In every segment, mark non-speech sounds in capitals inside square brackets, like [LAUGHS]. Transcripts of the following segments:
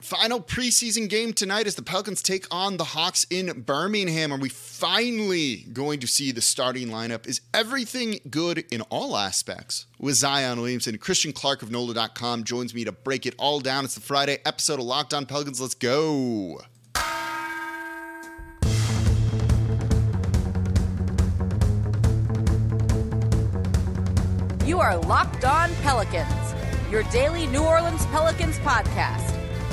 Final preseason game tonight as the Pelicans take on the Hawks in Birmingham. Are we finally going to see the starting lineup? Is everything good in all aspects? With Zion Williamson, Christian Clark of NOLA.com joins me to break it all down. It's the Friday episode of Locked On Pelicans. Let's go. You are Locked On Pelicans, your daily New Orleans Pelicans podcast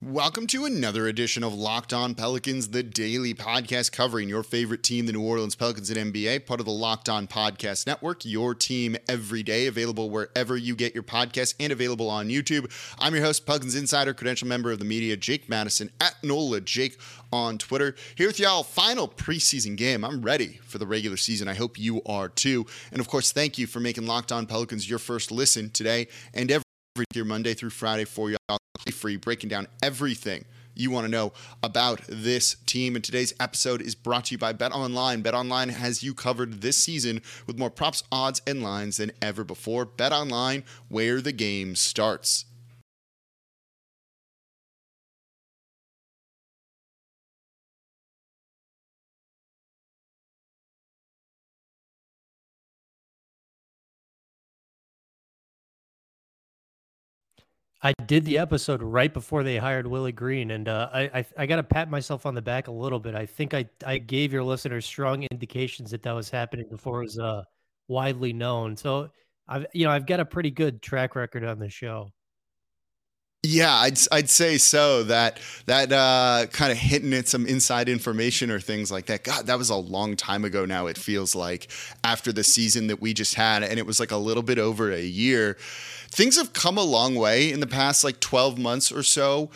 Welcome to another edition of Locked On Pelicans, the daily podcast covering your favorite team, the New Orleans Pelicans at NBA, part of the Locked On Podcast Network, your team every day, available wherever you get your podcasts and available on YouTube. I'm your host, Pelicans Insider, credential member of the media, Jake Madison at NOLA Jake on Twitter. Here with y'all, final preseason game. I'm ready for the regular season. I hope you are too. And of course, thank you for making Locked On Pelicans your first listen today and every here Monday through Friday for y'all free, breaking down everything you want to know about this team. And today's episode is brought to you by Bet Online. Bet Online has you covered this season with more props, odds, and lines than ever before. Bet Online, where the game starts. I did the episode right before they hired Willie Green, and uh, I I, I got to pat myself on the back a little bit. I think I I gave your listeners strong indications that that was happening before it was uh, widely known. So I've you know I've got a pretty good track record on the show. Yeah, I'd I'd say so. That that uh, kind of hitting at some inside information or things like that. God, that was a long time ago now. It feels like after the season that we just had, and it was like a little bit over a year. Things have come a long way in the past like twelve months or so.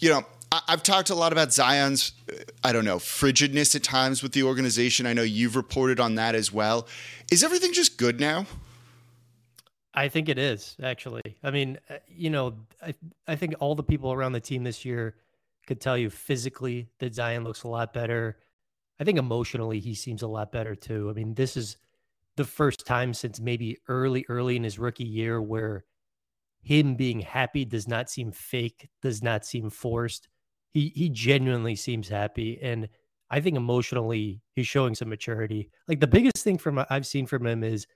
You know, I've talked a lot about Zion's, I don't know, frigidness at times with the organization. I know you've reported on that as well. Is everything just good now? I think it is actually. I mean, uh, you know, I I think all the people around the team this year could tell you physically that Zion looks a lot better. I think emotionally he seems a lot better too. I mean, this is the first time since maybe early early in his rookie year where him being happy does not seem fake, does not seem forced. He he genuinely seems happy and I think emotionally he's showing some maturity. Like the biggest thing from I've seen from him is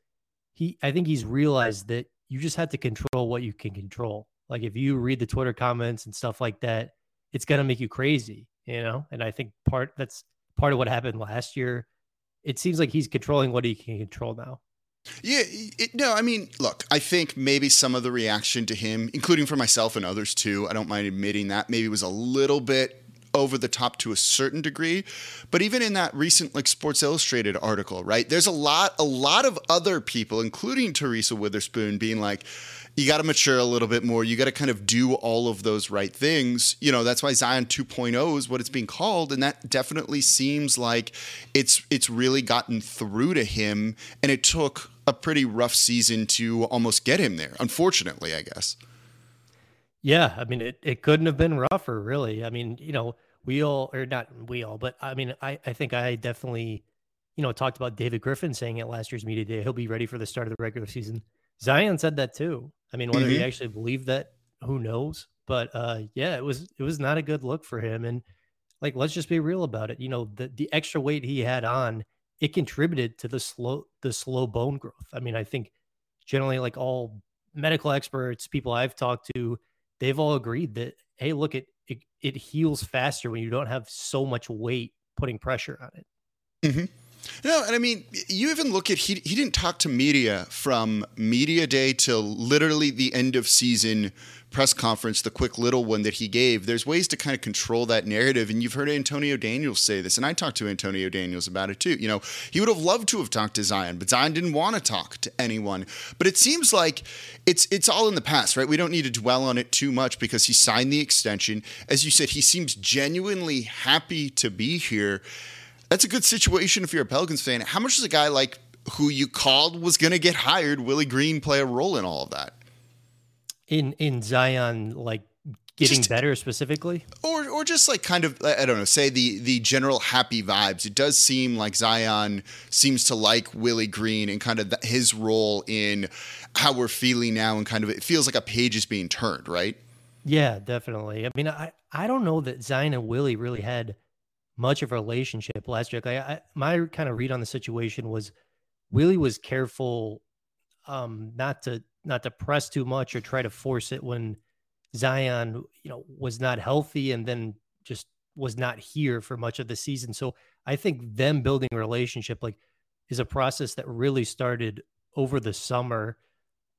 he I think he's realized that you just have to control what you can control. Like if you read the Twitter comments and stuff like that, it's gonna make you crazy, you know. And I think part that's part of what happened last year. It seems like he's controlling what he can control now. Yeah, it, no, I mean, look, I think maybe some of the reaction to him, including for myself and others too, I don't mind admitting that maybe was a little bit over the top to a certain degree. But even in that recent like sports illustrated article right there's a lot a lot of other people including teresa weatherspoon being like you got to mature a little bit more. You got to kind of do all of those right things. You know that's why zion 2.0 is what it's being called and that definitely seems like it's it's really gotten through to him and it took a pretty rough season to almost get him there unfortunately i guess yeah, I mean, it, it couldn't have been rougher, really. I mean, you know, we all, or not we all, but I mean, I, I think I definitely, you know, talked about David Griffin saying at last year's media day, he'll be ready for the start of the regular season. Zion said that too. I mean, whether mm-hmm. he actually believed that, who knows? But uh, yeah, it was it was not a good look for him. And like, let's just be real about it. You know, the the extra weight he had on, it contributed to the slow the slow bone growth. I mean, I think generally, like all medical experts, people I've talked to, they've all agreed that hey, look, it it, it heals faster when you don't have so much weight putting pressure on it. Mm-hmm. No, and I mean, you even look at he he didn't talk to media from media day till literally the end of season press conference, the quick little one that he gave. There's ways to kind of control that narrative, and you've heard Antonio Daniels say this, and I talked to Antonio Daniels about it too. You know, he would have loved to have talked to Zion, but Zion didn't want to talk to anyone. But it seems like it's it's all in the past, right? We don't need to dwell on it too much because he signed the extension. As you said, he seems genuinely happy to be here that's a good situation if you're a Pelicans fan. How much does a guy like who you called was going to get hired, Willie Green, play a role in all of that? In in Zion, like getting Just- better specifically. or or just like kind of I don't know, say the the general happy vibes. It does seem like Zion seems to like Willie Green and kind of th- his role in how we're feeling now, and kind of it feels like a page is being turned, right? Yeah, definitely. I mean, I I don't know that Zion and Willie really had much of a relationship last year. Like, I, my kind of read on the situation was Willie was careful um, not to not to press too much or try to force it when Zion, you know, was not healthy and then just was not here for much of the season. So I think them building a relationship like is a process that really started over the summer.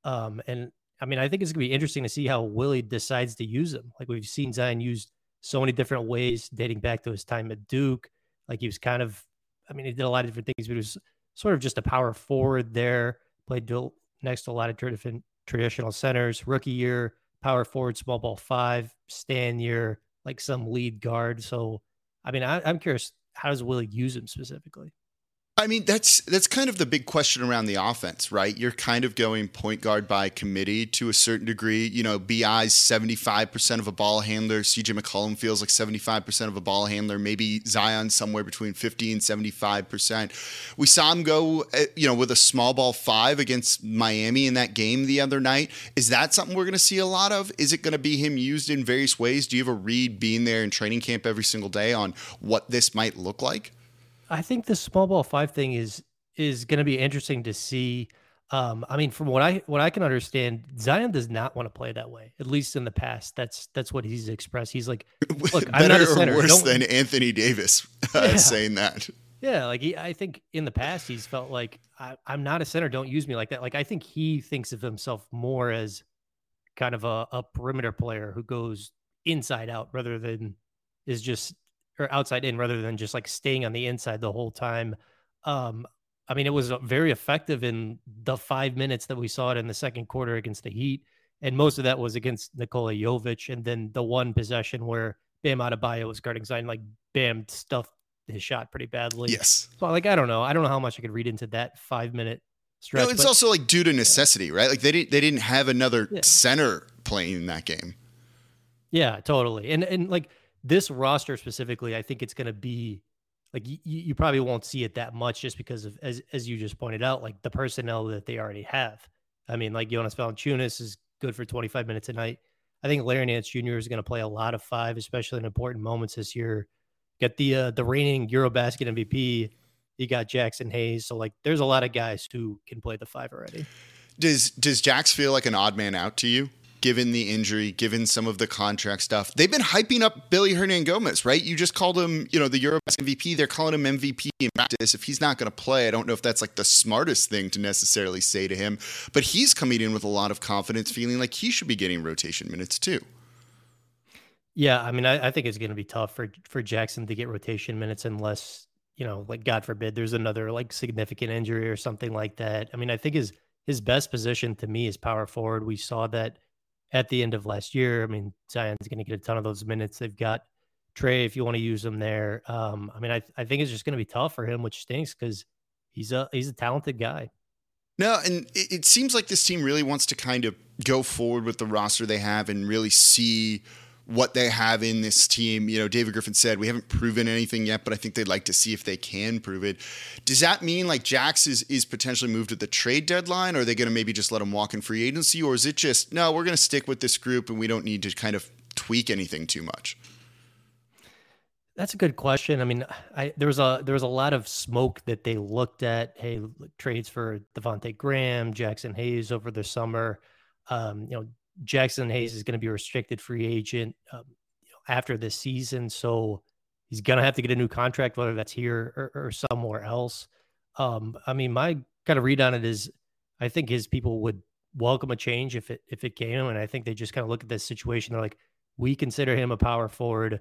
Um, and I mean, I think it's gonna be interesting to see how Willie decides to use him. Like we've seen Zion used so many different ways dating back to his time at Duke. Like he was kind of, I mean, he did a lot of different things, but he was sort of just a power forward there. Played dual, next to a lot of different traditional centers. Rookie year, power forward, small ball five. Stan year, like some lead guard. So, I mean, I, I'm curious, how does Willie use him specifically? I mean, that's that's kind of the big question around the offense, right? You're kind of going point guard by committee to a certain degree. You know, BI's 75% of a ball handler. CJ McCollum feels like 75% of a ball handler. Maybe Zion somewhere between 50 and 75%. We saw him go, uh, you know, with a small ball five against Miami in that game the other night. Is that something we're going to see a lot of? Is it going to be him used in various ways? Do you have a read being there in training camp every single day on what this might look like? I think the small ball five thing is is going to be interesting to see. Um, I mean, from what I what I can understand, Zion does not want to play that way. At least in the past, that's that's what he's expressed. He's like, [LAUGHS] look, I'm not a center. or worse Don't- than Anthony Davis uh, Yeah. saying that. Yeah, like he, I think in the past he's felt like I, I'm not a center. Don't use me like that. Like I think he thinks of himself more as kind of a, a perimeter player who goes inside out rather than is just or outside in rather than just like staying on the inside the whole time. Um, I mean, it was uh, very effective in the five minutes that we saw it in the second quarter against the Heat, and most of that was against Nikola Jovic, and then the one possession where Bam Adebayo was guarding Zion, like Bam stuffed his shot pretty badly. Yes. So like I don't know. I don't know how much I could read into that five minute stretch. No, it's but also like due to necessity, right? Like they didn't they didn't have another Yeah. center playing in that game. yeah, totally. And and like this roster specifically, I think it's gonna be like you, you probably won't see it that much just because of as as you just pointed out, like the personnel that they already have. I mean, like Jonas Valanciunas is good for 25 minutes a night. I think Larry Nance Jr. is going to play a lot of five, especially in important moments this year. Get the uh, the reigning EuroBasket MVP. You got Jaxson Hayes, so like there's a lot of guys who can play the five already. Does does Jax feel like an odd man out to you, given the injury, given some of the contract stuff? They've been hyping up Billy Hernangomez, right? You just called him, you know, the Eurobasket MVP. They're calling him MVP in practice. If he's not going to play, I don't know if that's like the smartest thing to necessarily say to him. But he's coming in with a lot of confidence, feeling like he should be getting rotation minutes too. Yeah, I mean, I, I think it's going to be tough for for Jaxson to get rotation minutes unless you know, like God forbid, there's another like significant injury or something like that. I mean, I think his his best position to me is power forward. We saw that at the end of last year. I mean, Zion's going to get a ton of those minutes. They've got Trey if you want to use him there. Um, I mean, I I think it's just going to be tough for him, which stinks because he's a he's a talented guy. No, and it, it seems like this team really wants to kind of go forward with the roster they have and really see what they have in this team. You know, David Griffin said we haven't proven anything yet, but I think they'd like to see if they can prove it. Does that mean like Jax is, is potentially moved at the trade deadline, or are they going to maybe just let him walk in free agency, or is it just no, we're going to stick with this group and we don't need to kind of tweak anything too much? That's a good question. I mean, I there was a there was a lot of smoke that they looked at. Hey, trades for Devonte Graham, Jaxson Hayes over the summer. Um, you know, Jaxson Hayes is going to be a restricted free agent um, you know, after this season, so he's going to have to get a new contract, whether that's here or, or somewhere else. Um, I mean, my kind of read on it is, I think his people would welcome a change if it if it came, and I think they just kind of look at this situation. They're like, we consider him a power forward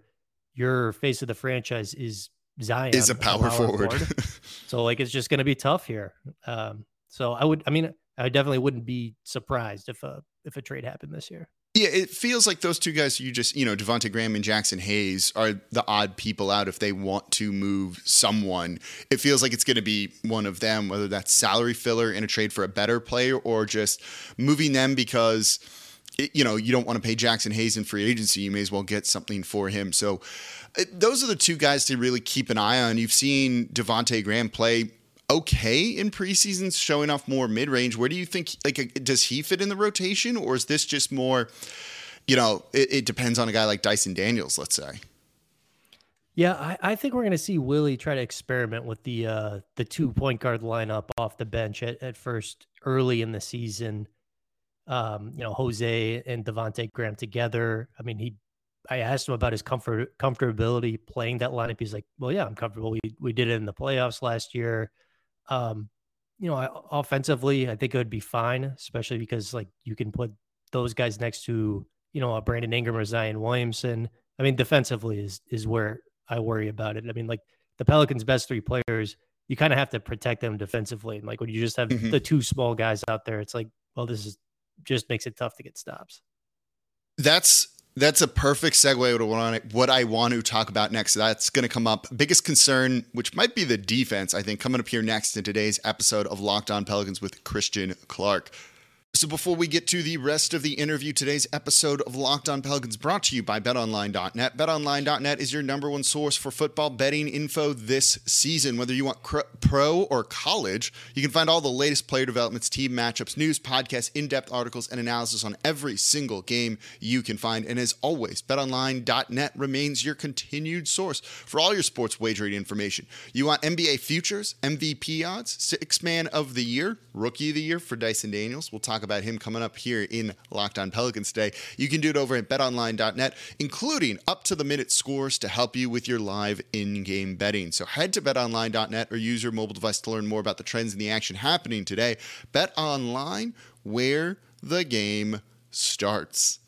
your face of the franchise is Zion Is a power forward. [LAUGHS] so like it's just going to be tough here. Um, so I would, I mean, I definitely wouldn't be surprised if a if a trade happened this year. Yeah, it feels like those two guys you just, you know, Devonte Graham and Jaxson Hayes are the odd people out if they want to move someone. It feels like it's going to be one of them, whether that's salary filler in a trade for a better player or just moving them because it, you know, you don't want to pay Jaxson Hayes in free agency. You may as well get something for him. So those are the two guys to really keep an eye on. You've seen Devonte Graham play okay in preseasons, showing off more mid range. Where do you think, like, uh, does he fit in the rotation, or is this just more, you know, it, it depends on a guy like Dyson Daniels, let's say? Yeah, I, I think we're going to see Willie try to experiment with the uh, the two point guard lineup off the bench at, at first early in the season. Um, you know, Jose and Devonte Graham together. I mean, he I asked him about his comfort comfortability playing that lineup. He's like, "Well, yeah, I'm comfortable. We we did it in the playoffs last year. Um, you know, offensively, I think it would be fine, especially because like you can put those guys next to you know a Brandon Ingram or Zion Williamson. I mean, defensively is is where I worry about it. I mean, like the Pelicans' best three players, you kind of have to protect them defensively. And like when you just have mm-hmm. the two small guys out there, it's like, well, this is just makes it tough to get stops. That's that's a perfect segue to what I want to talk about next. That's going to come up. Biggest concern, which might be the defense, I think, coming up here next in today's episode of Locked On Pelicans with Christian Clark. So before we get to the rest of the interview, today's episode of Locked On Pelicans brought to you by BetOnline.net. BetOnline.net is your number one source for football betting info this season. Whether you want pro or college, you can find all the latest player developments, team matchups, news, podcasts, in-depth articles, and analysis on every single game you can find. And as always, BetOnline.net remains your continued source for all your sports wagering information. You want NBA futures, MVP odds, six man of the year, rookie of the year for Dyson Daniels. We'll talk talk about him coming up here in Locked On Pelicans today. You can do it over at betonline.net, including up to the minute scores to help you with your live in game betting. So head to betonline.net or use your mobile device to learn more about the trends and the action happening today. Bet online where the game starts.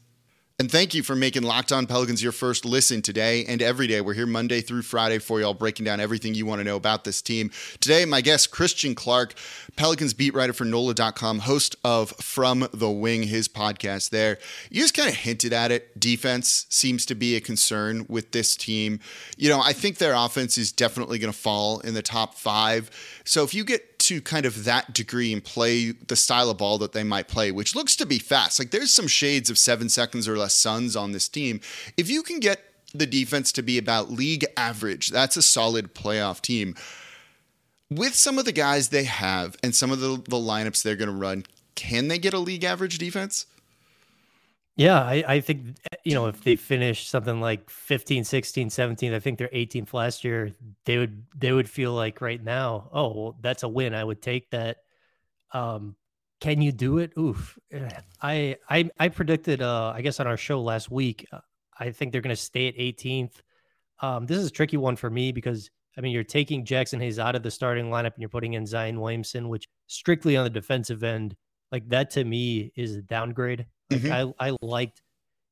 And thank you for making Locked On Pelicans your first listen today and every day. We're here Monday through Friday for y'all, breaking down everything you want to know about this team. Today, my guest, Christian Clark, Pelicans beat writer for NOLA.com, host of From the Wing, his podcast there. You just kind of hinted at it. Defense seems to be a concern with this team. You know, I think their offense is definitely going to fall in the top five. So if you get to kind of that degree and play the style of ball that they might play, which looks to be fast. Like there's some shades of seven seconds or less Suns on this team. If you can get the defense to be about league average, that's a solid playoff team. With some of the guys they have and some of the, the lineups they're going to run, can they get a league average defense? Yeah, I, I think, you know, if they finish something like 15, 16, 17, I think they're 18th last year, they would they would feel like right now, oh, well, that's a win. I would take that. Um, can you do it? Oof. I I I predicted uh I guess on our show last week, uh, I think they're going to stay at 18th. Um, this is a tricky one for me because I mean, you're taking Jaxson Hayes out of the starting lineup and you're putting in Zion Williamson, which strictly on the defensive end, like that to me is a downgrade. Like mm-hmm. I, I liked,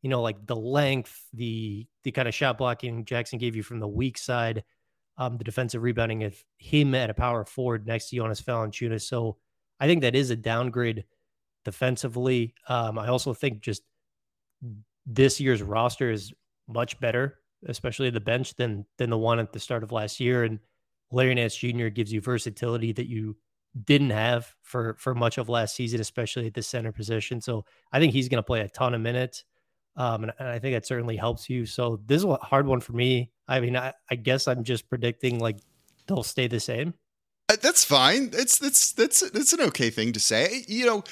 you know, like the length, the the kind of shot blocking Jaxson gave you from the weak side, um, the defensive rebounding of him at a power forward next to Jonas Valanciunas. So I think that is a downgrade defensively. Um, I also think just this year's roster is much better, especially the bench than than the one at the start of last year. And Larry Nance Jr. gives you versatility that you didn't have for for much of last season, especially at the center position. So I think he's going to play a ton of minutes, um, and, and, I think that certainly helps you. So this is a hard one for me. I mean, I, I guess I'm just predicting like they'll stay the same. Uh, that's fine. It's that's that's that's an okay thing to say. You know.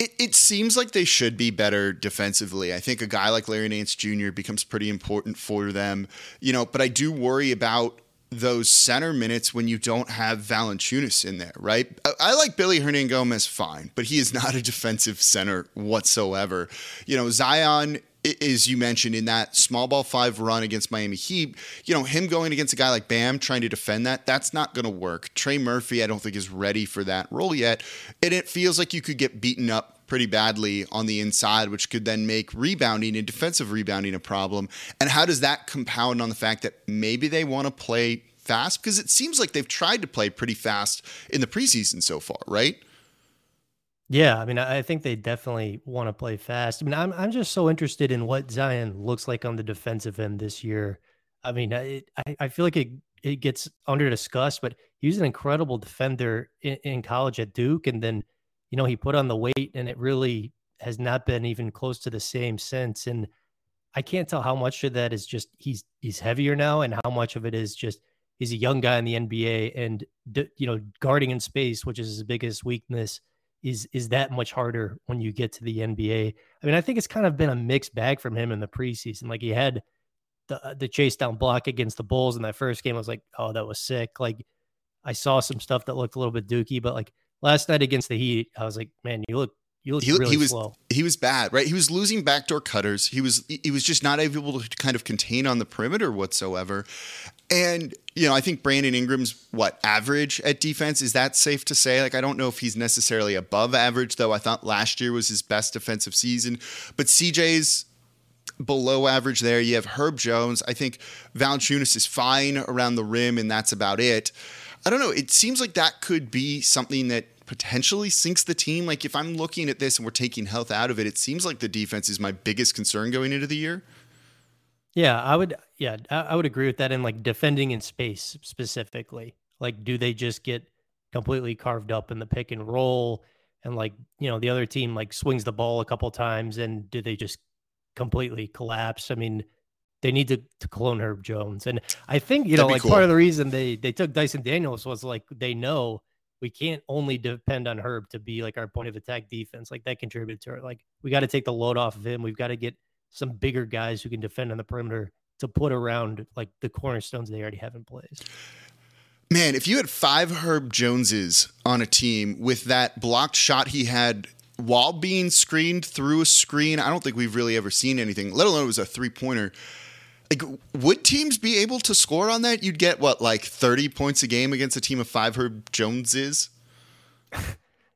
It, it seems like they should be better defensively. I think a guy like Larry Nance Jr. becomes pretty important for them, you know, but I do worry about those center minutes when you don't have Valanciunas in there, right? I, like Billy Hernangomez fine, but he is not a [LAUGHS] defensive center whatsoever. You know, Zion as you mentioned in that small ball five run against Miami Heat, you know, him going against a guy like Bam trying to defend that, that's not going to work. Trey Murphy, I don't think is ready for that role yet. And it feels like you could get beaten up pretty badly on the inside, which could then make rebounding and defensive rebounding a problem. And how does that compound on the fact that maybe they want to play fast? Because it seems like they've tried to play pretty fast in the preseason so far, right? Yeah, I mean, I think they definitely want to play fast. I mean, I'm I'm just so interested in what Zion looks like on the defensive end this year. I mean, I I feel like it it gets under discussed, but he was an incredible defender in, in college at Duke, and then you know, he put on the weight and it really has not been even close to the same since. And I can't tell how much of that is just he's he's heavier now, and how much of it is just he's a young guy in the NBA, and you know guarding in space, which is his biggest weakness, is is that much harder when you get to the NBA. I mean, I think it's kind of been a mixed bag from him in the preseason. Like he had the uh, the chase down block against the Bulls in that first game. I was like, oh, that was sick. Like I saw some stuff that looked a little bit dooky, but like last night against the Heat, I was like, man, you look you look he, really he was slow. he was bad, right? He was losing backdoor cutters. He was he was just not able to kind of contain on the perimeter whatsoever. And you know, I think Brandon Ingram's what average at defense is that safe to say? Like, I don't know if he's necessarily above average, though. I thought last year was his best defensive season, but CJ's below average there. You have Herb Jones. I think Valanciunas is fine around the rim, and that's about it. I don't know. It seems like that could be something that potentially sinks the team. Like if I'm looking at this and we're taking health out of it, it seems like the defense is my biggest concern going into the year. Yeah, I would. Yeah, I would agree with that. And like defending in space specifically, like do they just get completely carved up in the pick and roll, and like you know the other team like swings the ball a couple times, and do they just completely collapse? I mean, they need to, to clone Herb Jones. And I think, you That'd know, like cool. part of the reason they they took Dyson Daniels was like they know we can't only depend on Herb to be like our point of attack defense. Like that contributed to it. Like we got to take the load off of him. We've got to get some bigger guys who can defend on the perimeter to put around like the cornerstones they already have in place. Man, if you had five Herb Joneses on a team with that blocked shot he had while being screened through a screen, I don't think we've really ever seen anything, let alone it was a three pointer like would teams be able to score on that? You'd get what like 30 points a game against a team of 5 Herb Joneses? [LAUGHS]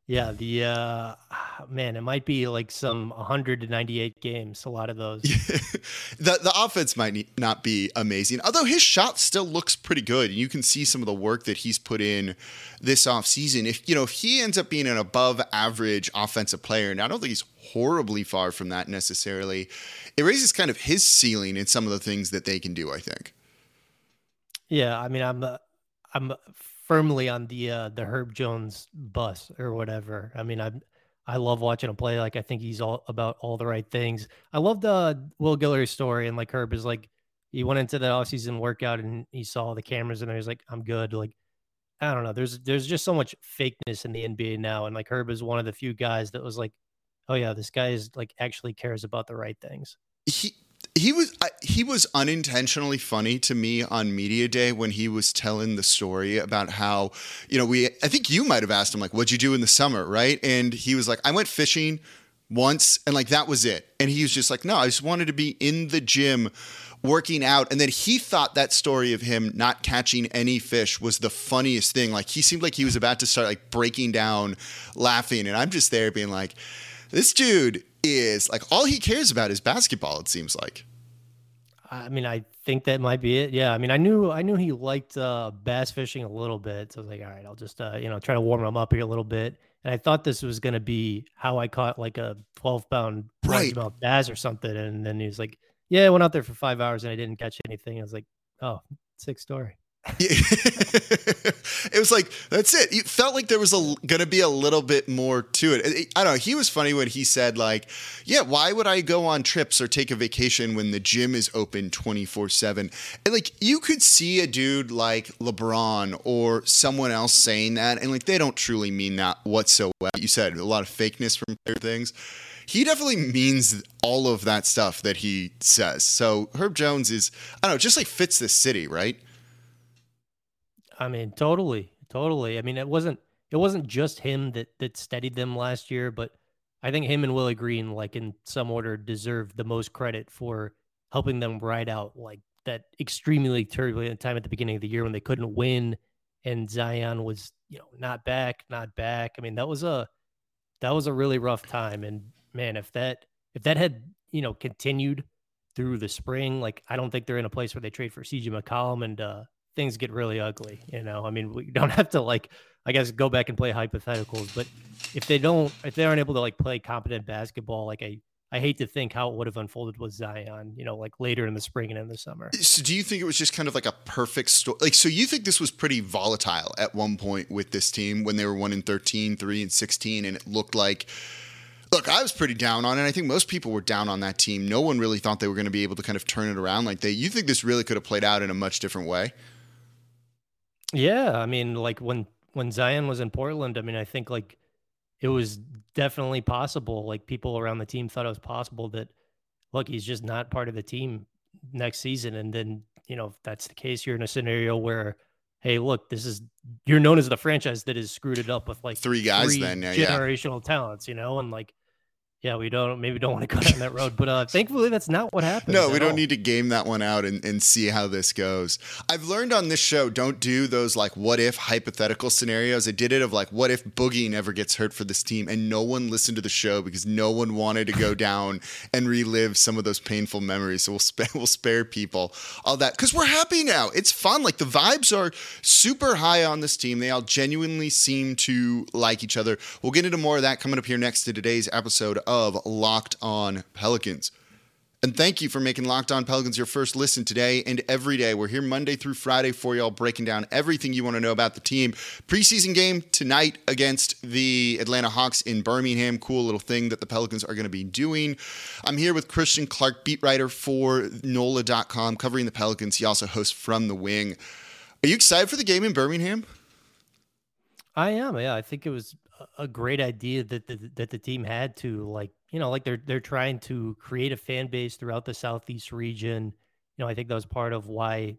Yeah, the uh [SIGHS] man, it might be like some 198 games, a lot of those. [LAUGHS] the the offense might not be amazing. Although his shot still looks pretty good and you can see some of the work that he's put in this offseason. If you know, if he ends up being an above average offensive player, and I don't think he's horribly far from that necessarily, it raises kind of his ceiling in some of the things that they can do, I think. Yeah, I mean, I'm uh, I'm firmly on the uh, the Herb Jones bus or whatever. I mean, I I love watching him play. Like I think he's all about all the right things. I love the Will Guillory story and like Herb is like he went into the offseason workout and he saw the cameras and he was like, I'm good. Like I don't know. There's there's just so much fakeness in the NBA now. And like Herb is one of the few guys that was like, Oh yeah, this guy is like actually cares about the right things. He he was he was unintentionally funny to me on media day when he was telling the story about how you know we I think you might have asked him like what'd you do in the summer? Right? And he was like I went fishing once and like that was it. And he was just like no I just wanted to be in the gym working out. And then he thought that story of him not catching any fish was the funniest thing. Like he seemed like he was about to start like breaking down laughing. And I'm just there being like this dude is like all he cares about is basketball. It seems like. I mean, I think that might be it. Yeah. I mean, I knew I knew he liked uh, bass fishing a little bit, so I was like, all right, I'll just uh, you know try to warm him up here a little bit. And I thought this was going to be how I caught like a twelve pound right. bass or something. And then he was like, yeah, I went out there for five hours and I didn't catch anything. I was like, oh, sick story. [LAUGHS] it was like that's it. It felt like there was a gonna be a little bit more to it. I don't know. He was funny when he said like, "Yeah, why would I go on trips or take a vacation when the gym is open twenty four 7 And like you could see a dude like LeBron or someone else saying that, and like they don't truly mean that whatsoever. You said a lot of fakeness from things. He definitely means all of that stuff that he says. So Herb Jones is I don't know, just like fits the city, right? I mean, totally, totally. I mean, it wasn't it wasn't just him that that steadied them last year, but I think him and Willie Green, like in some order, deserve the most credit for helping them ride out like that extremely turbulent time at the beginning of the year when they couldn't win and Zion was, you know, not back, not back. I mean, that was a that was a really rough time. And man, if that if that had, you know, continued through the spring, like I don't think they're in a place where they trade for CJ McCollum and uh things get really ugly. You know, I mean, we [LAUGHS] don't have to like, I guess, go back and play hypotheticals, but if they don't, if they aren't able to like play competent basketball, like I, I hate to think how it would have unfolded with Zion, you know, like later in the spring and in the summer. So, do you think it was just kind of like a perfect story? Like, so you think this was pretty volatile at one point with this team when they were one in 13, three and 16, and it looked like Look, I was pretty down on it. I think most people were down on that team. No one really thought they were going to be able to kind of turn it around like they. You think this really could have played out in a much different way? Yeah, I mean, like when when Zion was in Portland, I mean, I think like it was definitely possible. Like people around the team thought it was possible that look, he's just not part of the team next season, and then you know if that's the case, you're in a scenario where hey, look, this is you're known as the franchise that has screwed it up with like three guys, three then yeah, generational yeah. talents, you know, and like yeah, we don't maybe don't want to go down that road, but uh, [LAUGHS] thankfully that's not what happened. No, we don't all. need to game that one out and, and see how this goes. I've learned on this show don't do those like what if hypothetical scenarios. I did it of like what if Boogie never gets hurt for this team, and no one listened to the show because no one wanted to go [LAUGHS] down and relive some of those painful memories. So we'll spare [LAUGHS] we'll spare people all that because we're happy now. It's fun. Like the vibes are super high on this team. They all genuinely seem to like each other. We'll get into more of that coming up here next to today's episode of Locked On Pelicans. And thank you for making Locked On Pelicans your first listen today and every day. We're here Monday through Friday for y'all, breaking down everything you want to know about the team. Preseason game tonight against the Atlanta Hawks in Birmingham. Cool little thing that the Pelicans are going to be doing. I'm here with Christian Clark, beat writer for NOLA.com, covering the Pelicans. He also hosts From the Wing. Are you excited for the game in Birmingham? I am. Yeah, I think it was a great idea that the, that the team had to like you know like they're they're trying to create a fan base throughout the southeast region. You know, I think that was part of why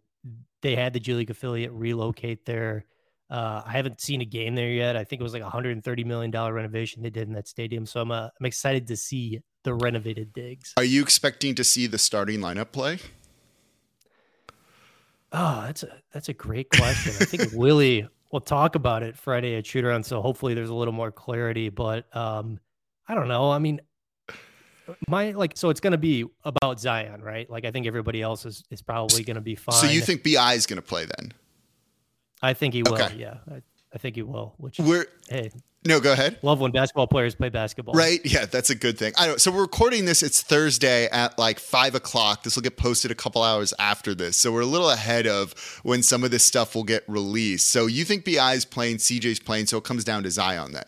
they had the G League affiliate relocate there. Uh, I haven't seen a game there yet. I think it was like a 130 million dollar renovation they did in that stadium. So I'm uh, I'm excited to see the renovated digs. Are you expecting to see the starting lineup play? Oh, that's a that's a great question. I think Willie we'll talk about it Friday at shoot around. So hopefully there's a little more clarity. But um, I don't know. I mean, my like so it's going to be about Zion, right? Like I think everybody else is is probably going to be fine. So you think Bi is going to play then? I think he will. Okay. Yeah, I, I think he will. Which we're hey, no, go ahead. Love when basketball players play basketball. Right. Yeah, that's a good thing. I know. So we're recording this. It's Thursday at like five o'clock. This will get posted a couple hours after this. So we're a little ahead of when some of this stuff will get released. So you think Bi is playing, CJ's playing, so it comes down to Zion then.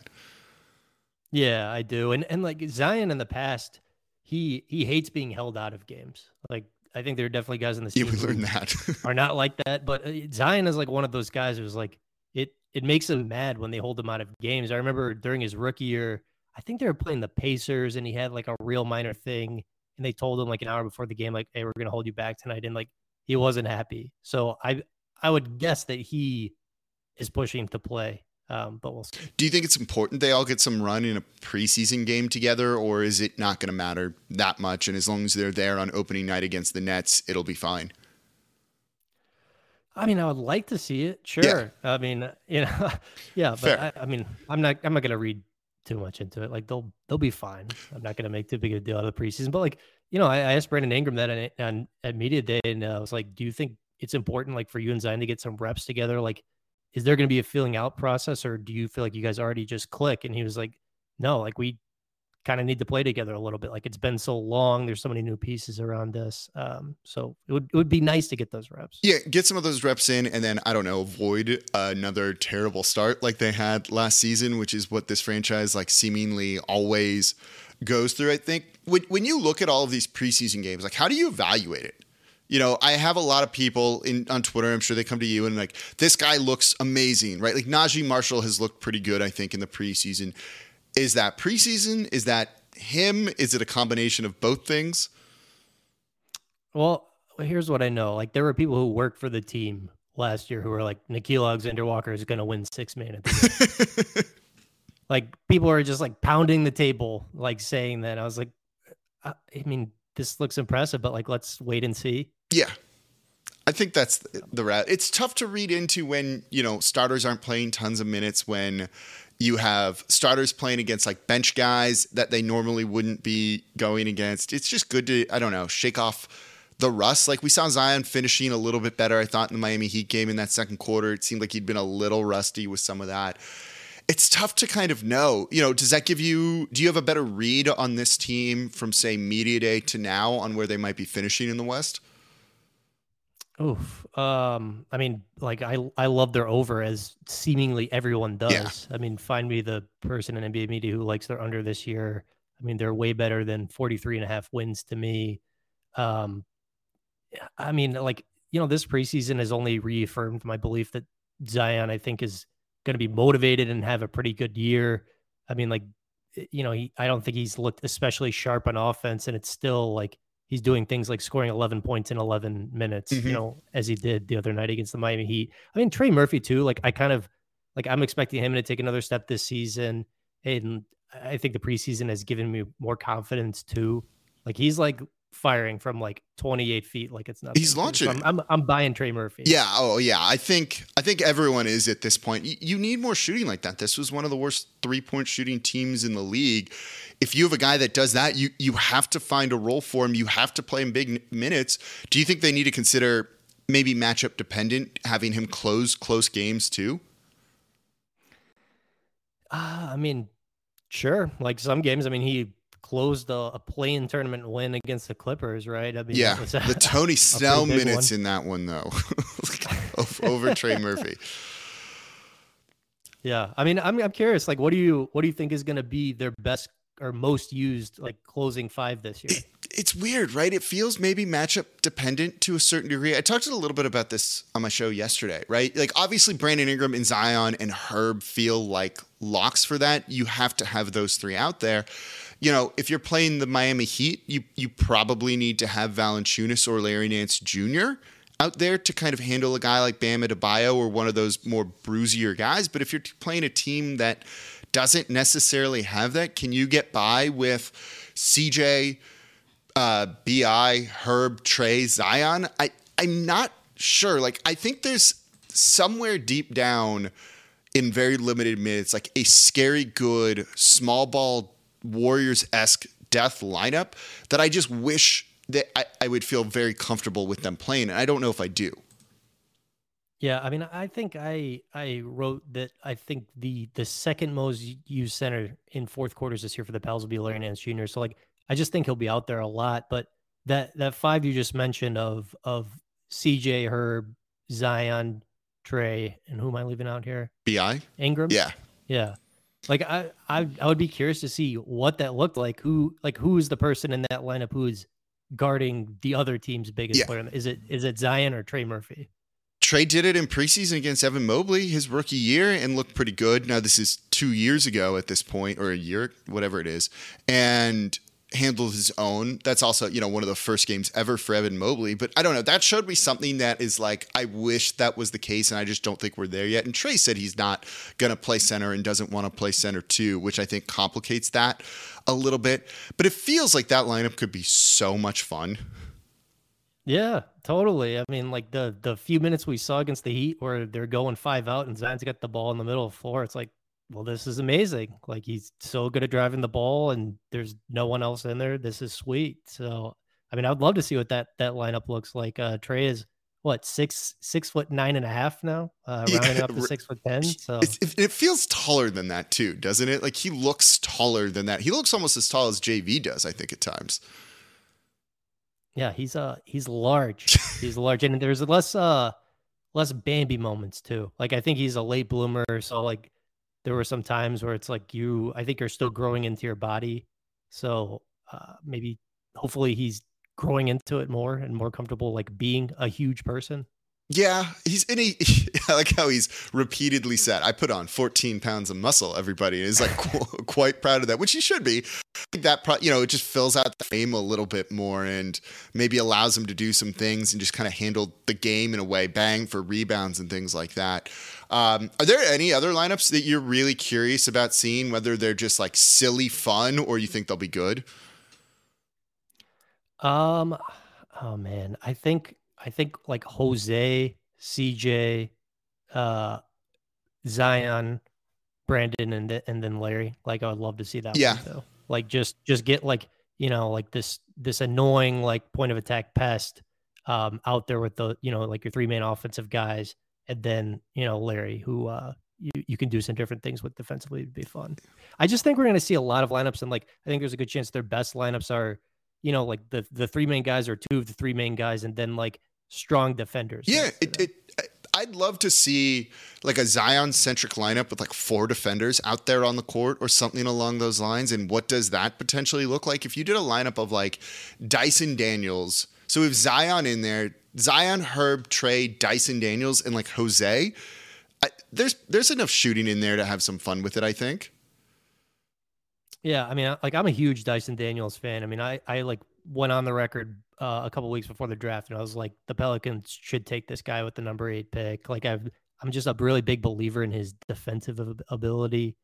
Yeah, I do. And and like Zion in the past, he he hates being held out of games. Like I think there are definitely guys in the yeah, we learned that [LAUGHS] are not like that. But uh, Zion is like one of those guys who's like it makes him mad when they hold him out of games. I remember during his rookie year, I think they were playing the Pacers and he had like a real minor thing. And they told him like an hour before the game, like, hey, we're gonna hold you back tonight. And like he wasn't happy. So I I would guess that he is pushing to play. Um, but we'll see. Do you think it's important they all get some run in a preseason game together, or is it not going to matter that much? And as long as they're there on opening night against the Nets, it'll be fine. I mean, I would like to see it. Sure. Yeah. I mean, [LAUGHS] you know, [LAUGHS] yeah, but I, I, mean, I'm not, I'm not going to read too much into it. Like they'll, they'll be fine. I'm not going to make too big a deal out of the preseason, but like, you know, I, I asked Brandon Ingram that on, on at media day and uh, I was like, do you think it's important like for you and Zion to get some reps together? Like, is there going to be a feeling out process or do you feel like you guys already just click? And he was like, no, like we kind of need to play together a little bit. Like it's been so long. There's so many new pieces around us. Um, so it would it would be nice to get those reps. Yeah, get some of those reps in, and then I don't know, avoid another terrible start like they had last season, which is what this franchise like seemingly always goes through. I think when when you look at all of these preseason games, like how do you evaluate it? You know, I have a lot of people in on Twitter. I'm sure they come to you and like this guy looks amazing, right? Like Naji Marshall has looked pretty good, I think, in the preseason. Is that preseason? Is that him? Is it a combination of both things? Well, here's what I know. Like there were people who worked for the team last year who were like Nickeil Alexander Walker is going to win six man. [LAUGHS] like people are just like pounding the table, like saying that. I was like, uh, I mean, this looks impressive, but like let's wait and see. Yeah. I think that's the route. It's tough to read into when, you know, starters aren't playing tons of minutes when you have starters playing against like bench guys that they normally wouldn't be going against. It's just good to, I don't know, shake off the rust. Like we saw Zion finishing a little bit better, I thought, in the Miami Heat game in that second quarter. It seemed like he'd been a little rusty with some of that. It's tough to kind of know. You know, does that give you, do you have a better read on this team from, say, Media Day to now on where they might be finishing in the West? Oof. Um, I mean, like I I love their over as seemingly everyone does. Yeah. I mean, find me the person in NBA media who likes their under this year. I mean, they're way better than 43 and a half wins to me. Um, I mean, like, you know, this preseason has only reaffirmed my belief that Zion, I think, is going to be motivated and have a pretty good year. I mean, like, you know, he, I don't think he's looked especially sharp on offense, and it's still like he's doing things like scoring 11 points in 11 minutes, mm-hmm. you know, as he did the other night against the Miami Heat. I mean, Trey Murphy, too. Like, I kind of like, I'm expecting him to take another step this season. And I think the preseason has given me more confidence, too. Like, he's like firing from like 28 feet like it's not he's launching so I'm, I'm, I'm, buying trey murphy. Yeah oh yeah. I think i think everyone is at this point. You, you need more shooting like that. This was one of the worst three point shooting teams in the league. If you have a guy that does that you you have to find a role for him. You have to play him big minutes. Do you think they need to consider maybe matchup dependent having him close close games too? Uh, i mean sure. Like some games i mean he closed a, a play-in tournament win against the Clippers, right? I mean, yeah, [LAUGHS] a, the Tony Snell minutes one. in that one though, [LAUGHS] [LAUGHS] over Trey Murphy. Yeah, I mean, I'm I'm curious. Like, what do you what do you think is going to be their best or most used like closing five this year? It, it's weird, right? It feels maybe matchup dependent to a certain degree. I talked a little bit about this on my show yesterday, right? Like obviously Brandon Ingram and Zion and Herb feel like locks for that. You have to have those three out there you know, if you're playing the Miami Heat, you you probably need to have Valanciunas or Larry Nance Jr. out there to kind of handle a guy like Bam Adebayo or one of those more bruisier guys. But if you're playing a team that doesn't necessarily have that, can you get by with CJ, uh, Bi, Herb, Trey, Zion? I I'm not sure. Like I think there's somewhere deep down in very limited minutes, like a scary good small ball Warriors esque death lineup that I just wish that I, I would feel very comfortable with them playing. And I don't know if I do. Yeah, I mean, I think I I wrote that I think the the second most used center in fourth quarters this year for the Pels will be Larry Nance Jr. So like, I just think he'll be out there a lot. But that that five you just mentioned of of CJ Herb, Zion, Trey, and who am I leaving out here? Bi Ingram. Yeah, yeah. Like I, I, I would be curious to see what that looked like. Who, like, who is the person in that lineup who is guarding the other team's biggest yeah. player? Is it is it Zion or Trey Murphy? Trey did it in preseason against Evan Mobley his rookie year and looked pretty good. Now this is two years ago at this point, or a year, whatever it is, and handled his own. That's also, you know, one of the first games ever for Evan Mobley. But I don't know. That showed me something that is like, I wish that was the case, and I just don't think we're there yet. And Trey said he's not going to play center and doesn't want to play center too, which I think complicates that a little bit. But it feels like that lineup could be so much fun. Yeah, totally. I mean, like the the few minutes we saw against the Heat where they're going five out and Zion's got the ball in the middle of the floor, it's like, well, this is amazing. Like he's so good at driving the ball, and there's no one else in there. This is sweet. So, I mean, I would love to see what that that lineup looks like. Uh, Trey is what six six foot nine and a half now, uh, rounding up to six foot ten. So it, it, feels taller than that too, doesn't it? Like he looks taller than that. He looks almost as tall as JV does, I think, at times. Yeah, he's uh he's large. he's large, and there's less uh less Bambi moments too. Like I think he's a late bloomer, so like there were some times where it's like you i think you're still growing into your body. So uh, maybe hopefully he's growing into it more and more comfortable like being a huge person yeah, he's in a. [LAUGHS] I like how he's repeatedly said, "I put on 14 pounds of muscle." Everybody is like [LAUGHS] qu- quite proud of that, which he should be. That pro- you know, it just fills out the fame a little bit more, and maybe allows him to do some things and just kind of handle the game in a way, bang for rebounds and things like that. Um, are there any other lineups that you're really curious about seeing, whether they're just like silly fun or you think they'll be good? Um, oh man, I think I think like Jose, CJ, uh, Zion, Brandon, and and then Larry. Like I would love to see that. Yeah. One, like just just get like you know like this this annoying like point of attack pest um out there with the you know like your three main offensive guys, and then you know Larry who uh you, you can do some different things with defensively would be fun. I just think we're going to see a lot of lineups, and like I think there's a good chance their best lineups are, you know, like the the three main guys or two of the three main guys, and then like strong defenders. Yeah, it, it, I'd love to see like a Zion centric lineup with like four defenders out there on the court or something along those lines. And what does that potentially look like? If you did a lineup of like Dyson Daniels, so if Zion in there, Zion, Herb, Trey, Dyson Daniels, and like Jose, I, there's there's enough shooting in there to have some fun with it. I think. Yeah, I mean, like I'm a huge Dyson Daniels fan. I mean, I I like went on the record uh, a couple weeks before the draft, and I was like, the Pelicans should take this guy with the number eight pick. Like I've I'm just a really big believer in his defensive ability.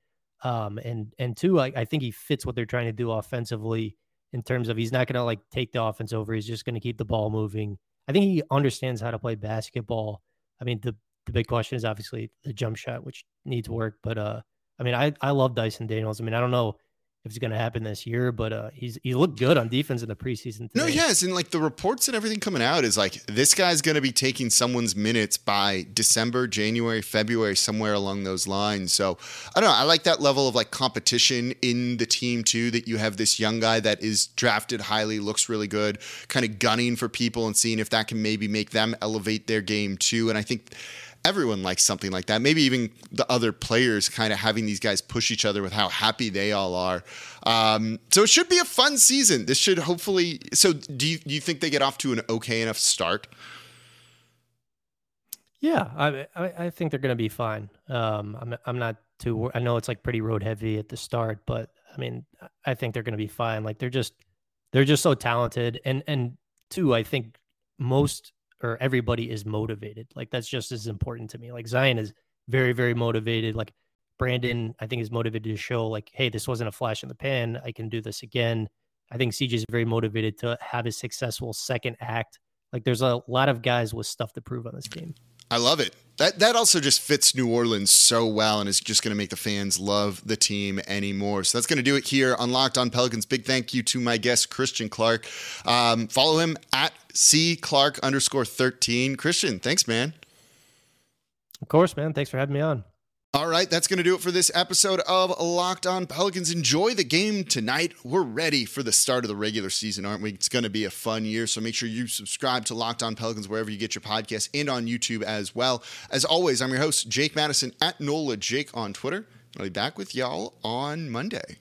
Um, and and two, I, I think he fits what they're trying to do offensively in terms of he's not going to like take the offense over. He's just going to keep the ball moving. I think he understands how to play basketball. I mean, the the big question is obviously the jump shot, which needs work. But uh, I mean, I I love Dyson Daniels. I mean, I don't know if it's going to happen this year, but uh, he's he looked good on defense in the preseason. Today. No, yes, and like the reports and everything coming out is like this guy's going to be taking someone's minutes by December, January, February, somewhere along those lines. So I don't know. I like that level of like competition in the team too. That you have this young guy that is drafted highly, looks really good, kind of gunning for people and seeing if that can maybe make them elevate their game too. And I think everyone likes something like that. Maybe even the other players kind of having these guys push each other with how happy they all are. Um, so it should be a fun season. This should hopefully. So do you, do you think they get off to an okay enough start? Yeah, I I, think they're going to be fine. Um, I'm I'm not too. I know it's like pretty road heavy at the start, but I mean, I think they're going to be fine. Like they're just they're just so talented, and and two, I think most or everybody is motivated. Like that's just as important to me. Like Zion is very, very motivated. Like Brandon, I think is motivated to show like, hey, this wasn't a flash in the pan. I can do this again. I think CJ is very motivated to have a successful second act. Like there's a lot of guys with stuff to prove on this team. I love it. That that also just fits New Orleans so well and is just going to make the fans love the team anymore. So that's going to do it here on Locked On Pelicans. Big thank you to my guest Christian Clark. Um, follow him at C Clark underscore thirteen. Christian, thanks, man. Of course, man. Thanks for having me on. All right, that's going to do it for this episode of Locked On Pelicans. Enjoy the game tonight. We're ready for the start of the regular season, aren't we? It's going to be a fun year, so make sure you subscribe to Locked On Pelicans wherever you get your podcasts and on YouTube as well. As always, I'm your host, Jake Madison at NOLA Jake on Twitter. I'll be back with y'all on Monday.